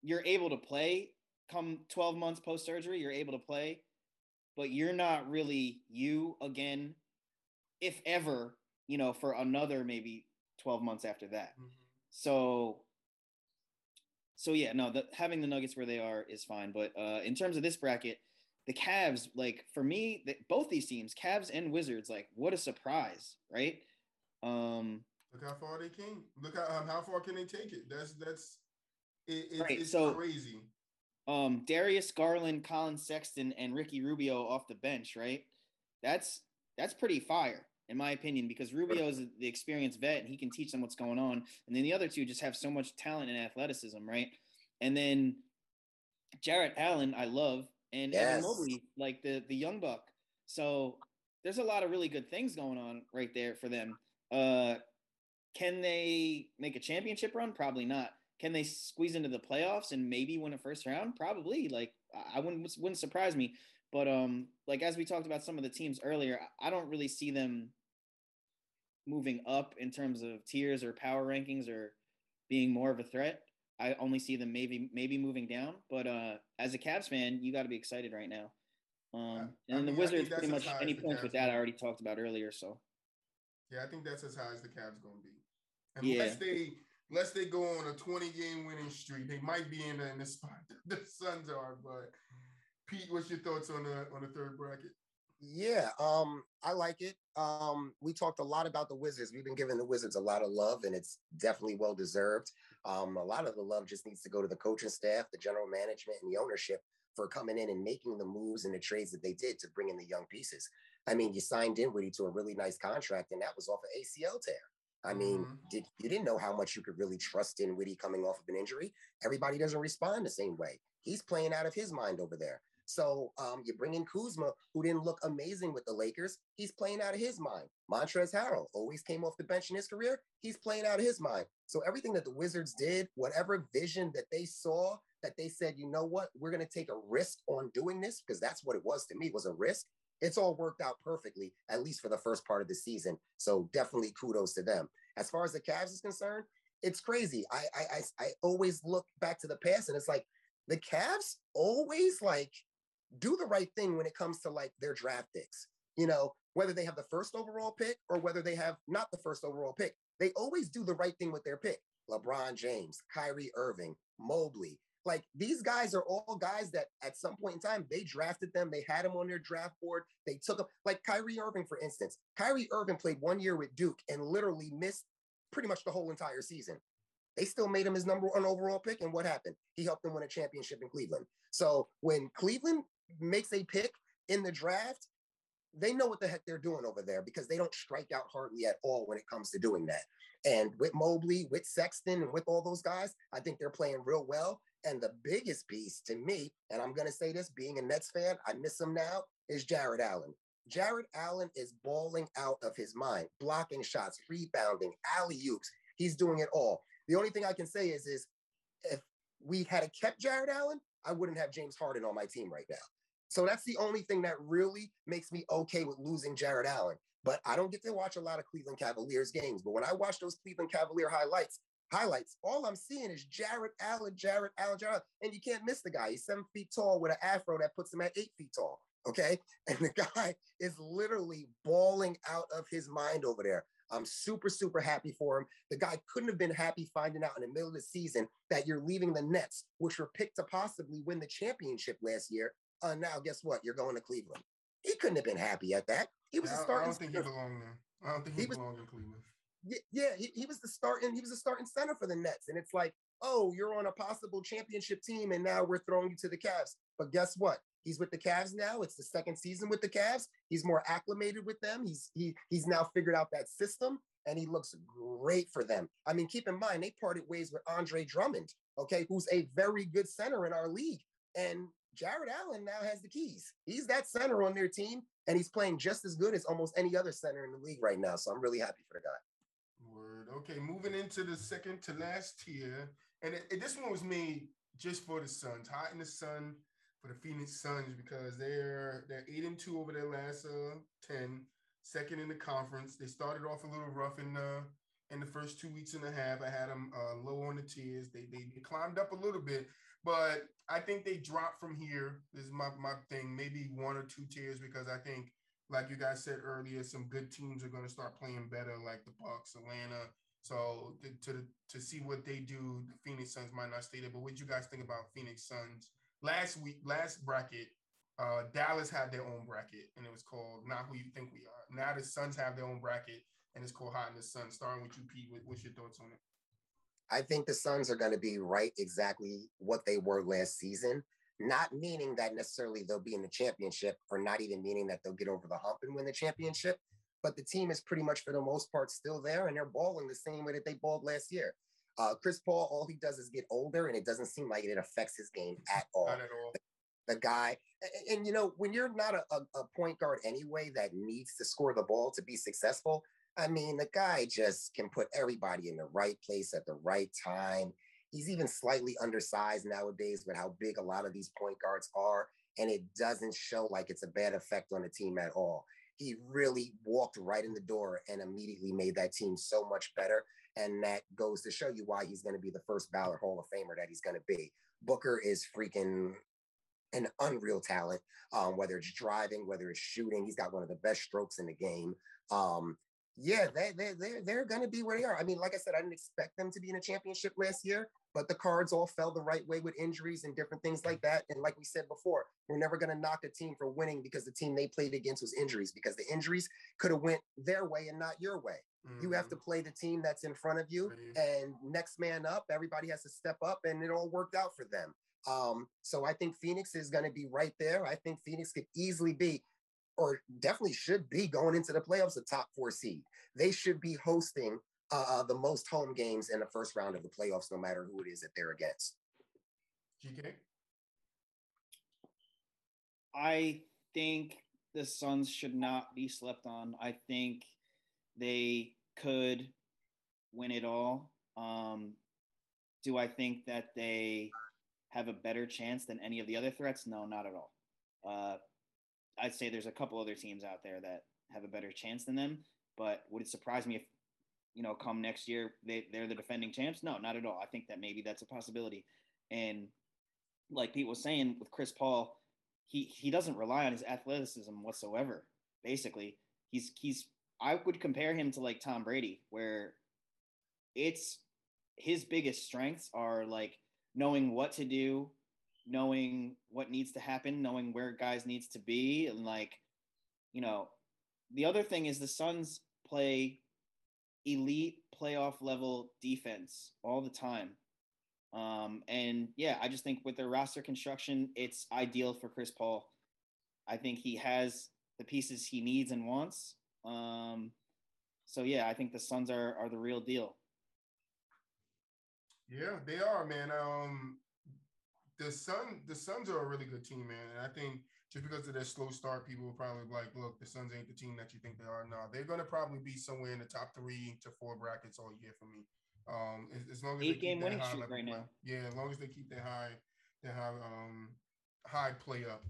you're able to play come 12 months post surgery, you're able to play, but you're not really you again if ever, you know, for another maybe 12 months after that. Mm-hmm. So, so yeah, no, the, having the Nuggets where they are is fine. But uh, in terms of this bracket, the Cavs, like for me, the, both these teams, Cavs and Wizards, like what a surprise, right? Um, Look how far they came. Look how um, how far can they take it? That's that's it, it, Right, it's so- crazy. um, Darius Garland, Collin Sexton, and Ricky Rubio off the bench, right? That's that's pretty fire, in my opinion, because Rubio is the experienced vet and he can teach them what's going on. And then the other two just have so much talent and athleticism, right? And then Jarrett Allen, I love, and Evan Mobley, like the the young buck. So there's a lot of really good things going on right there for them. Uh, can they make a championship run? Probably not. Can they squeeze into the playoffs and maybe win a first round? Probably. Like I wouldn't wouldn't surprise me. But um, like as we talked about some of the teams earlier, I don't really see them moving up in terms of tiers or power rankings or being more of a threat. I only see them maybe maybe moving down. But uh, as a Cavs fan, you got to be excited right now. Um, and the mean, think Wizards pretty much any points Cavs with that I already talked about earlier. So Yeah, I think that's as high as the Cavs gonna be. Yeah. Unless they unless they go on a 20 game winning streak, they might be in the, in the spot that the Suns are. But Pete, what's your thoughts on the on the third bracket? Yeah, um, I like it. Um, we talked a lot about the Wizards. We've been giving the Wizards a lot of love, and it's definitely well deserved. Um, a lot of the love just needs to go to the coaching staff, the general management, and the ownership for coming in and making the moves and the trades that they did to bring in the young pieces. I mean, you signed in Dinwiddie to a really nice contract, and that was off an ACL tear. I mean, Mhm. did you didn't know how much you could really trust in Dinwiddie coming off of an injury? Everybody doesn't respond the same way. He's playing out of his mind over there. So um, you bring in Kuzma, who didn't look amazing with the Lakers. He's playing out of his mind. Montrezl Harrell always came off the bench in his career. He's playing out of his mind. So everything that the Wizards did, whatever vision that they saw, that they said, you know what, we're going to take a risk on doing this because that's what it was to me was a risk. It's all worked out perfectly, at least for the first part of the season. So definitely kudos to them. As far as the Cavs is concerned, it's crazy. I I I, I always look back to the past and it's like the Cavs always like do the right thing when it comes to like their draft picks. You know, whether they have the first overall pick or whether they have not the first overall pick, they always do the right thing with their pick. LeBron James, Kyrie Irving, Mobley. Like these guys are all guys that at some point in time they drafted them, they had them on their draft board, they took them. Like Kyrie Irving, for instance, Kyrie Irving played one year with Duke and literally missed pretty much the whole entire season. They still made him his number one overall pick. And what happened? He helped them win a championship in Cleveland. So when Cleveland makes a pick in the draft, they know what the heck they're doing over there because they don't strike out hardly at all when it comes to doing that. And with Mobley, with Sexton, and with all those guys, I think they're playing real well. And the biggest piece to me, and I'm going to say this being a Nets fan, I miss him now, is Jarrett Allen. Jarrett Allen is balling out of his mind, blocking shots, rebounding, alley oops. He's doing it all. The only thing I can say is, is if we had kept Jarrett Allen, I wouldn't have James Harden on my team right now. So that's the only thing that really makes me okay with losing Jarrett Allen. But I don't get to watch a lot of Cleveland Cavaliers games. But when I watch those Cleveland Cavalier highlights, highlights, all I'm seeing is Jarrett Allen, Jarrett Allen, Jarrett. And you can't miss the guy. He's seven feet tall with an afro that puts him at eight feet tall. Okay. And the guy is literally balling out of his mind over there. I'm super, super happy for him. The guy couldn't have been happy finding out in the middle of the season that you're leaving the Nets, which were picked to possibly win the championship last year. Uh, now, guess what? You're going to Cleveland. He couldn't have been happy at that. He was Yeah, a I, I I don't think he belonged there. I don't think he, He was- belonged in Cleveland. Yeah, yeah, he, he was the starting. He was the starting center for the Nets, and it's like, oh, you're on a possible championship team, and now we're throwing you to the Cavs. But guess what? He's with the Cavs now. It's the second season with the Cavs. He's more acclimated with them. He's he he's now figured out that system, and he looks great for them. I mean, keep in mind they parted ways with Andre Drummond, okay, who's a very good center in our league, and Jarrett Allen now has the keys. He's that center on their team, and he's playing just as good as almost any other center in the league right now. So I'm really happy for the guy. Word. Okay, moving into the second to last tier, and it, it- this one was made just for the Suns, hot in the sun for the Phoenix Suns because they're they're eight and two over their last uh, ten, second in the conference. They started off a little rough in the in the first two weeks and a half. I had them uh, low on the tiers. They, they they climbed up a little bit, but I think they dropped from here. This is my my thing. Maybe one or two tiers because I think like you guys said earlier, some good teams are going to start playing better, like the Bucks, Atlanta, So to, to to see what they do, the Phoenix Suns might not stay there. But what you guys think about Phoenix Suns? Last week, last bracket, uh, Dallas had their own bracket, and it was called "Not Who You Think We Are." Now the Suns have their own bracket, and it's called "Hot in the Sun." Starting with you, Pete. What, what's your thoughts on it? I think the Suns are going to be right exactly what they were last season. Not meaning that necessarily they'll be in the championship, or not even meaning that they'll get over the hump and win the championship. But the team is pretty much, for the most part, still there, and they're balling the same way that they balled last year. Uh, Chris Paul, all he does is get older, and it doesn't seem like it affects his game at all. Not at all. The, the guy, and, and, you know, when you're not a, a, a point guard anyway that needs to score the ball to be successful, I mean, the guy just can put everybody in the right place at the right time. He's even slightly undersized nowadays with how big a lot of these point guards are. And it doesn't show like it's a bad effect on the team at all. He really walked right in the door and immediately made that team so much better. And that goes to show you why he's going to be the first ballot Hall of Famer that he's going to be. Booker is freaking an unreal talent, um, whether it's driving, whether it's shooting. He's got one of the best strokes in the game. Um, yeah, they, they, they're, they're going to be where they are. I mean, like I said, I didn't expect them to be in a championship last year, but the cards all fell the right way with injuries and different things like that. And like we said before, we're never going to knock a team for winning because the team they played against was injuries because the injuries could have went their way and not your way. Mm-hmm. You have to mm-hmm. play the team that's in front of you and next man up, everybody has to step up and it all worked out for them. Um, so I think Phoenix is going to be right there. I think Phoenix could easily be or definitely should be going into the playoffs, a top four seed. They should be hosting uh, uh the most home games in the first round of the playoffs, no matter who it is that they're against. GK? I think the Suns should not be slept on. I think they could win it all. Um, do I think that they have a better chance than any of the other threats? No, not at all. Uh, I'd say there's a couple other teams out there that have a better chance than them. But would it surprise me if, you know, come next year they they're the defending champs? No, not at all. I think that maybe that's a possibility. And like Pete was saying with Chris Paul, he he doesn't rely on his athleticism whatsoever. Basically, he's he's I would compare him to like Tom Brady, where it's his biggest strengths are like knowing what to do knowing what needs to happen, knowing where guys needs to be, and like, you know, the other thing is the Suns play elite playoff level defense all the time. Um, and yeah, I just think with their roster construction, it's ideal for Chris Paul. I think he has the pieces he needs and wants. Um, so yeah, I think the Suns are are the real deal. Yeah, they are, man. Um, the Sun the Suns are a really good team, man. And I think just because of their slow start, people will probably be like, look, the Suns ain't the team that you think they are. No, they're gonna probably be somewhere in the top three to four brackets all year for me. Um, as, as long as eight game winning streak right now. Yeah, as long as they keep their high, their high um high play up.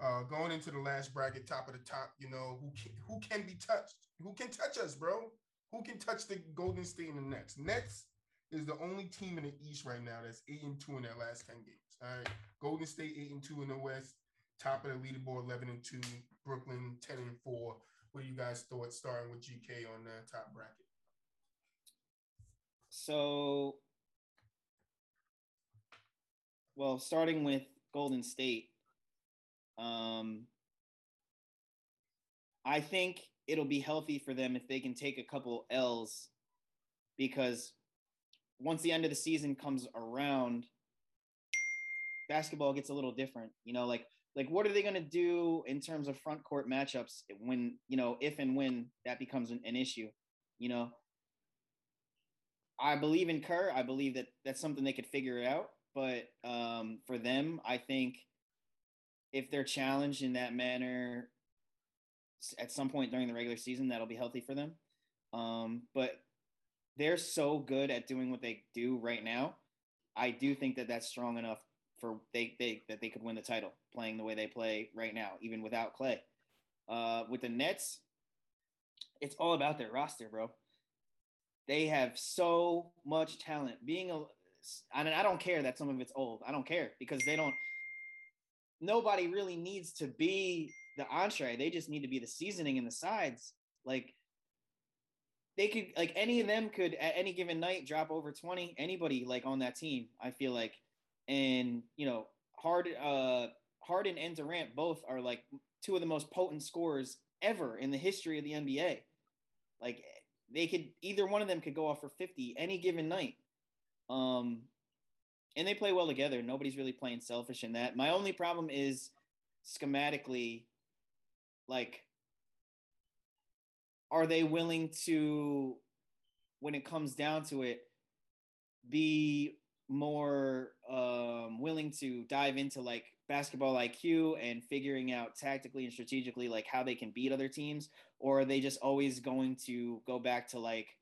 Uh, going into the last bracket, top of the top, you know who can, who can be touched? Who can touch us, bro? Who can touch the Golden State in the Nets? Nets is the only team in the East right now that's eight and two in their last ten games. All right. Golden State eight and two in the West, top of the leaderboard, eleven and two. Brooklyn ten and four. What do you guys thought starting with GK on the top bracket? So, well, starting with Golden State, um, I think it'll be healthy for them if they can take a couple L's because once the end of the season comes around, basketball gets a little different. You know, like like what are they going to do in terms of front court matchups when you know if and when that becomes an, an issue? You know, I believe in Kerr. I believe that that's something they could figure out. But um, for them, I think if they're challenged in that manner at some point during the regular season, that'll be healthy for them. Um, but they're so good at doing what they do right now. I do think that that's strong enough for they, they that they could win the title playing the way they play right now, even without Klay. Uh, with the Nets, it's all about their roster, bro. They have so much talent. Being a, I mean, I don't care that some of it's old. I don't care because they don't. Nobody really needs to be the entree. They just need to be the seasoning and the sides. Like they could like any of them could at any given night drop over 20 anybody like on that team i feel like and you know hard uh harden and durant both are like two of the most potent scorers ever in the history of the nba like they could either one of them could go off for 50 any given night. Um and they play well together. Nobody's really playing selfish in that. My only problem is schematically like are they willing to when it comes down to it be more um, willing to dive into like basketball IQ and figuring out tactically and strategically like how they can beat other teams or are they just always going to go back to like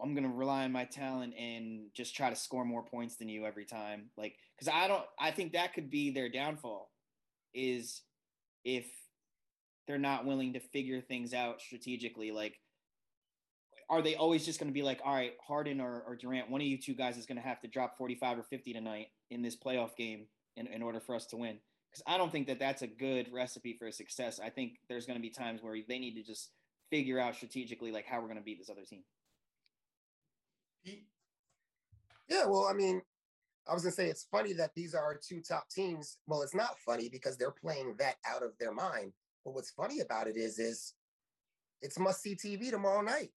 I'm to rely on my talent and just try to score more points than you every time like cuz I don't I think that could be their downfall is if they're not willing to figure things out strategically. Like, are they always just going to be like, all right, Harden or, or Durant, one of you two guys is going to have to drop 45 or 50 tonight in this playoff game in, in order for us to win? Because I don't think that that's a good recipe for success. I think there's going to be times where they need to just figure out strategically, like, how we're going to beat this other team. Yeah, well, I mean, I was gonna say it's funny that these are our two top teams. Well, it's not funny because they're playing that out of their mind. But what's funny about it is, is it's must see TV tomorrow night.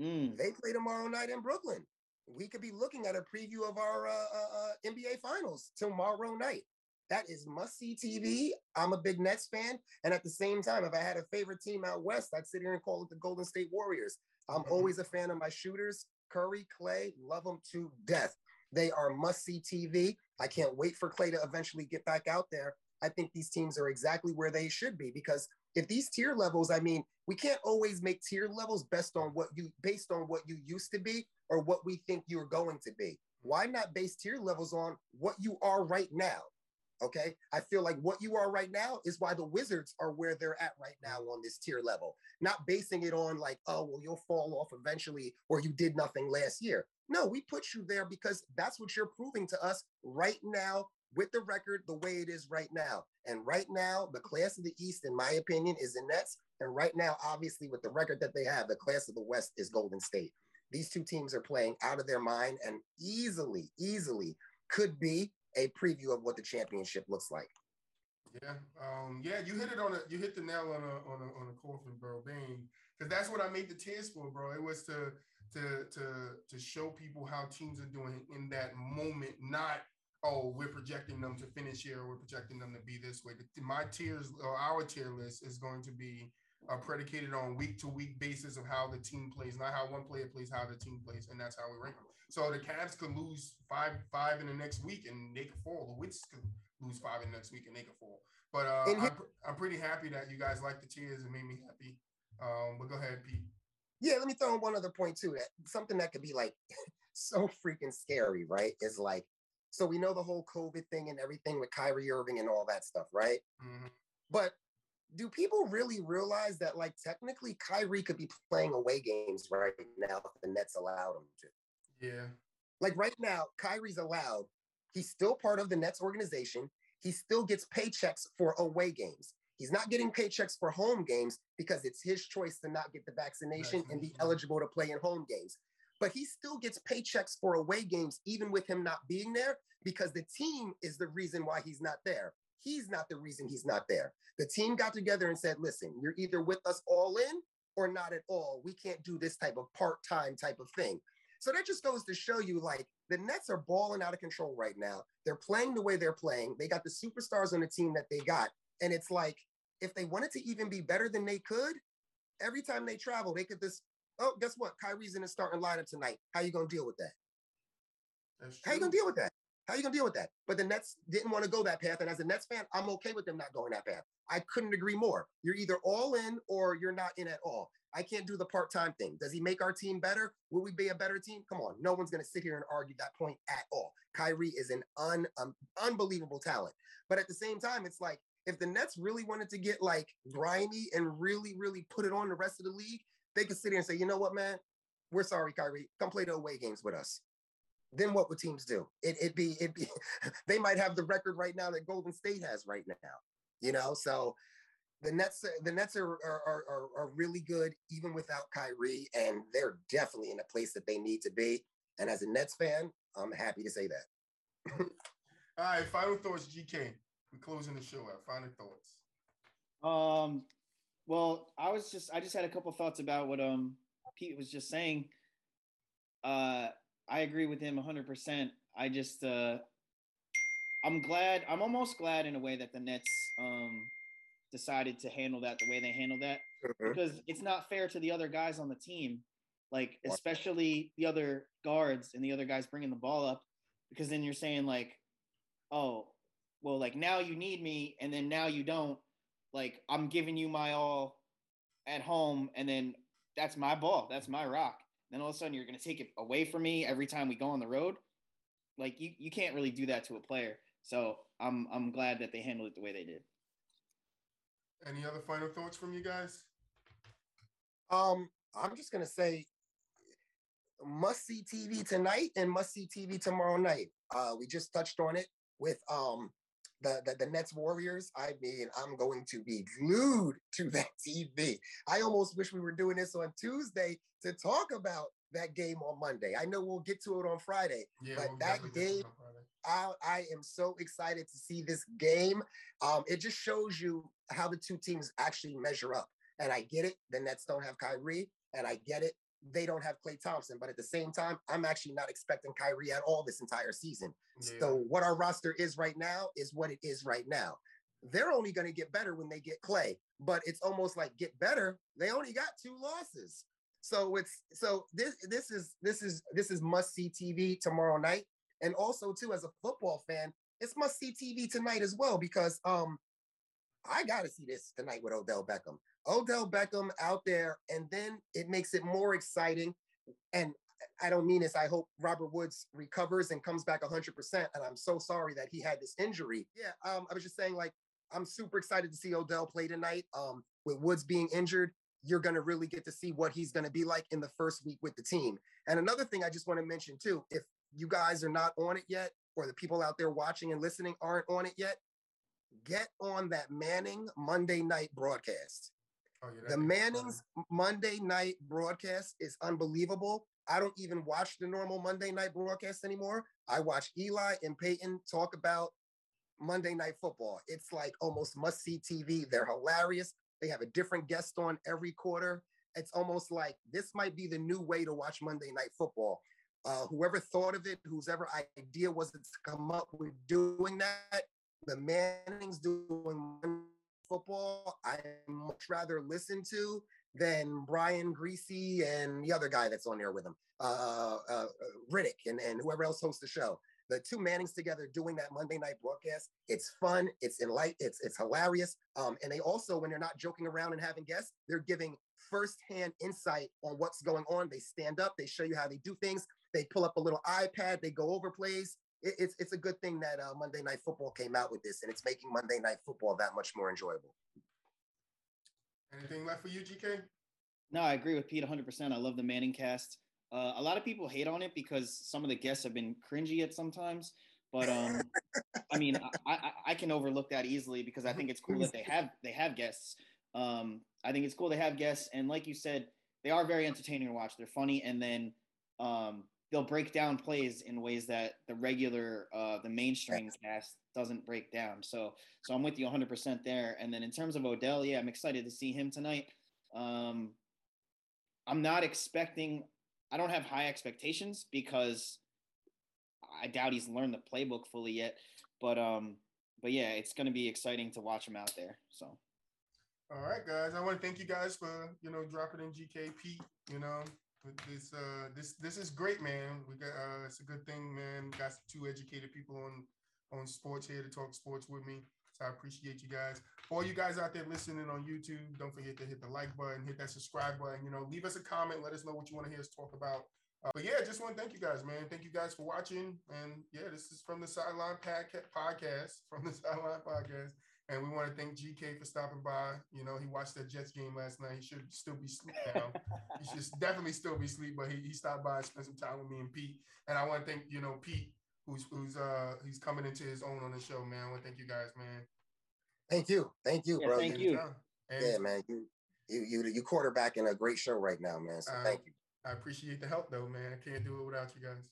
Mm. They play tomorrow night in Brooklyn. We could be looking at a preview of our uh, uh, uh NBA Finals tomorrow night. That is must see TV. I'm a big Nets fan, and at the same time, if I had a favorite team out west, I'd sit here and call it the Golden State Warriors. I'm mm-hmm. always a fan of my shooters. Curry, Klay, love them to death. They are must see TV. I can't wait for Klay to eventually get back out there I think these teams are exactly where they should be because if these tier levels, I mean, we can't always make tier levels based on what you based on what you used to be or what we think you're going to be. Why not base tier levels on what you are right now? Okay. I feel like what you are right now is why the Wizards are where they're at right now on this tier level, not basing it on like, oh, well, you'll fall off eventually or you did nothing last year. No, we put you there because that's what you're proving to us right now with the record the way it is right now. And right now, the class of the East, in my opinion, is the Nets. And right now, obviously, with the record that they have, the class of the West is Golden State. These two teams are playing out of their mind and easily, easily could be a preview of what the championship looks like. Yeah, um, yeah, you hit it on a you hit the nail on a on a on a coffin, bro. Bang, because that's what I made the test for, bro. It was to to to to show people how teams are doing in that moment, not oh, we're projecting them to finish here, we're projecting them to be this way. My tiers or our tier list is going to be uh, predicated on week to week basis of how the team plays, not how one player plays, how the team plays, and that's how we rank them. So the Cavs could lose five five in the next week and they could fall. The Wits could lose five in the next week and they could fall. But uh, I'm, I'm pretty happy that you guys like the tiers. It made me happy. Um, but go ahead, Pete. Yeah, let me throw in one other point too. That something that could be like so freaking scary, right? Is like so we know the whole COVID thing and everything with Kyrie Irving and all that stuff, right? Mm-hmm. But do people really realize that, like, technically, Kyrie could be playing away games right now if the Nets allowed him to? Yeah. Like, right now, Kyrie's allowed. He's still part of the Nets organization. He still gets paychecks for away games. He's not getting paychecks for home games because it's his choice to not get the vaccination and be eligible to play in home games but he still gets paychecks for away games, even with him not being there, because the team is the reason why he's not there. He's not the reason he's not there. The team got together and said, listen, you're either with us all in or not at all. We can't do this type of part time type of thing. So that just goes to show you like the Nets are balling out of control right now. They're playing the way they're playing. They got the superstars on the team that they got. And it's like, if they wanted to even be better than they could, every time they travel, they could just oh, guess what? Kyrie's in the starting lineup tonight. How you gonna deal with that? How you gonna deal with that? How you gonna deal with that? But the Nets didn't want to go that path, and as a Nets fan, I'm okay with them not going that path. I couldn't agree more. You're either all in or you're not in at all. I can't do the part-time thing. Does he make our team better? Will we be a better team? Come on, no one's gonna sit here and argue that point at all. Kyrie is an un, um, unbelievable talent, but at the same time, it's like if the Nets really wanted to get like grimy and really, really put it on the rest of the league, they could sit here and say, you know what, man, we're sorry, Kyrie, come play the away games with us. Then what would teams do? It, would be, it'd be, they might have the record right now that Golden State has right now, you know? So the Nets, the Nets are, are are are really good even without Kyrie, and they're definitely in a place that they need to be. And as a Nets fan, I'm happy to say that. All right, final thoughts, GK. We're closing the show out. Final thoughts. Um, well, I was just I just had a couple thoughts about what um Pete was just saying. Uh, I agree with him 100%. I just uh I'm glad I'm almost glad in a way that the Nets um decided to handle that the way they handled that mm-hmm. because it's not fair to the other guys on the team like especially the other guards and the other guys bringing the ball up because then you're saying like oh well like now you need me and then now you don't like i'm giving you my all at home and then that's my ball. That's my rock. Then all of a sudden you're going to take it away from me every time we go on the road. Like you, you can't really do that to a player. So i'm i'm glad that they handled it the way they did. Any other final thoughts from you guys? Um i'm just going to say must see tv tonight and must see tv tomorrow night. Uh we just touched on it with um the, the, the Nets Warriors, I mean, I'm going to be glued to that TV. I almost wish we were doing this on Tuesday to talk about that game on Monday. I know we'll get to it on Friday, yeah, but we'll that game, I, I am so excited to see this game. Um, it just shows you how the two teams actually measure up. And I get it. The Nets don't have Kyrie, and I get it they don't have Klay Thompson. But at the same time, I'm actually not expecting Kyrie at all this entire season. Yeah. So what our roster is right now is what it is right now. They're only going to get better when they get Klay. but it's almost like get better. They only got two losses. So it's so this this is this is this is must see TV tomorrow night. And also too, as a football fan, it's must see TV tonight as well because um I gotta see this tonight with Odell Beckham. Odell Beckham out there, and then it makes it more exciting. And I don't mean this. I hope Robert Woods recovers and comes back 100%. And I'm so sorry that he had this injury. Yeah, um, I was just saying, like, I'm super excited to see Odell play tonight. Um, with Woods being injured, you're going to really get to see what he's going to be like in the first week with the team. And another thing I just want to mention too if you guys are not on it yet, or the people out there watching and listening aren't on it yet, get on that Manning Monday night broadcast. Oh, yeah, the Manning's Monday night broadcast is unbelievable. I don't even watch the normal Monday night broadcast anymore. I watch Eli and Peyton talk about Monday night football. It's like almost must see TV. They're hilarious. They have a different guest on every quarter. It's almost like this might be the new way to watch Monday night football. Uh, whoever thought of it, whose ever idea was it to come up with doing that, the Mannings doing football, I much rather listen to than Brian Griese and the other guy that's on there with him, uh, uh, uh, Riddick, and, and whoever else hosts the show. The two Mannings together doing that Monday night broadcast, it's fun, it's enlight, it's it's hilarious. Um, and they also, when they're not joking around and having guests, they're giving firsthand insight on what's going on. They stand up, they show you how they do things. They pull up a little iPad, they go over plays it, it's it's a good thing that uh, Monday Night Football came out with this, and it's making Monday Night Football that much more enjoyable. Anything left for you, GK? No, I agree with Pete 100%. I love the Manning cast. Uh, a lot of people hate on it because some of the guests have been cringy at sometimes. But um, I mean, I, I, I, can overlook that easily because I think it's cool that they have they have guests. Um, I think it's cool they have guests, and like you said, they are very entertaining to watch. They're funny, and then um, they'll break down plays in ways that the regular uh, the mainstream cast doesn't break down. So so I'm with you 100% there. And then in terms of Odell, yeah, I'm excited to see him tonight. Um, I'm not expecting. I don't have high expectations because I doubt he's learned the playbook fully yet. But um, but yeah, it's going to be exciting to watch him out there. So. All right, guys. I want to thank you guys for you know dropping in GKP. You know, this uh this this is great, man. We got uh it's a good thing, man. Got two educated people on on sports here to talk sports with me. So I appreciate you guys. For all you guys out there listening on YouTube, don't forget to hit the like button, hit that subscribe button. You know, leave us a comment. Let us know what you want to hear us talk about. Uh, but yeah, just want to thank you guys, man. Thank you guys for watching. And yeah, this is from the Sideline Podcast, from the Sideline Podcast. And we want to thank GK for stopping by. You know, he watched that Jets game last night. He should still be asleep now. he should definitely still be asleep, but he, he stopped by and spent some time with me and Pete. And I want to thank, you know, Pete, who's who's uh he's coming into his own on the show, man. I want to thank you guys, man. Thank you. Thank you, yeah, bro. Thank you. And Yeah, man. You you you you quarterbacking a great show right now, man. So Uh, thank you. I appreciate the help though, man. I can't do it without you guys.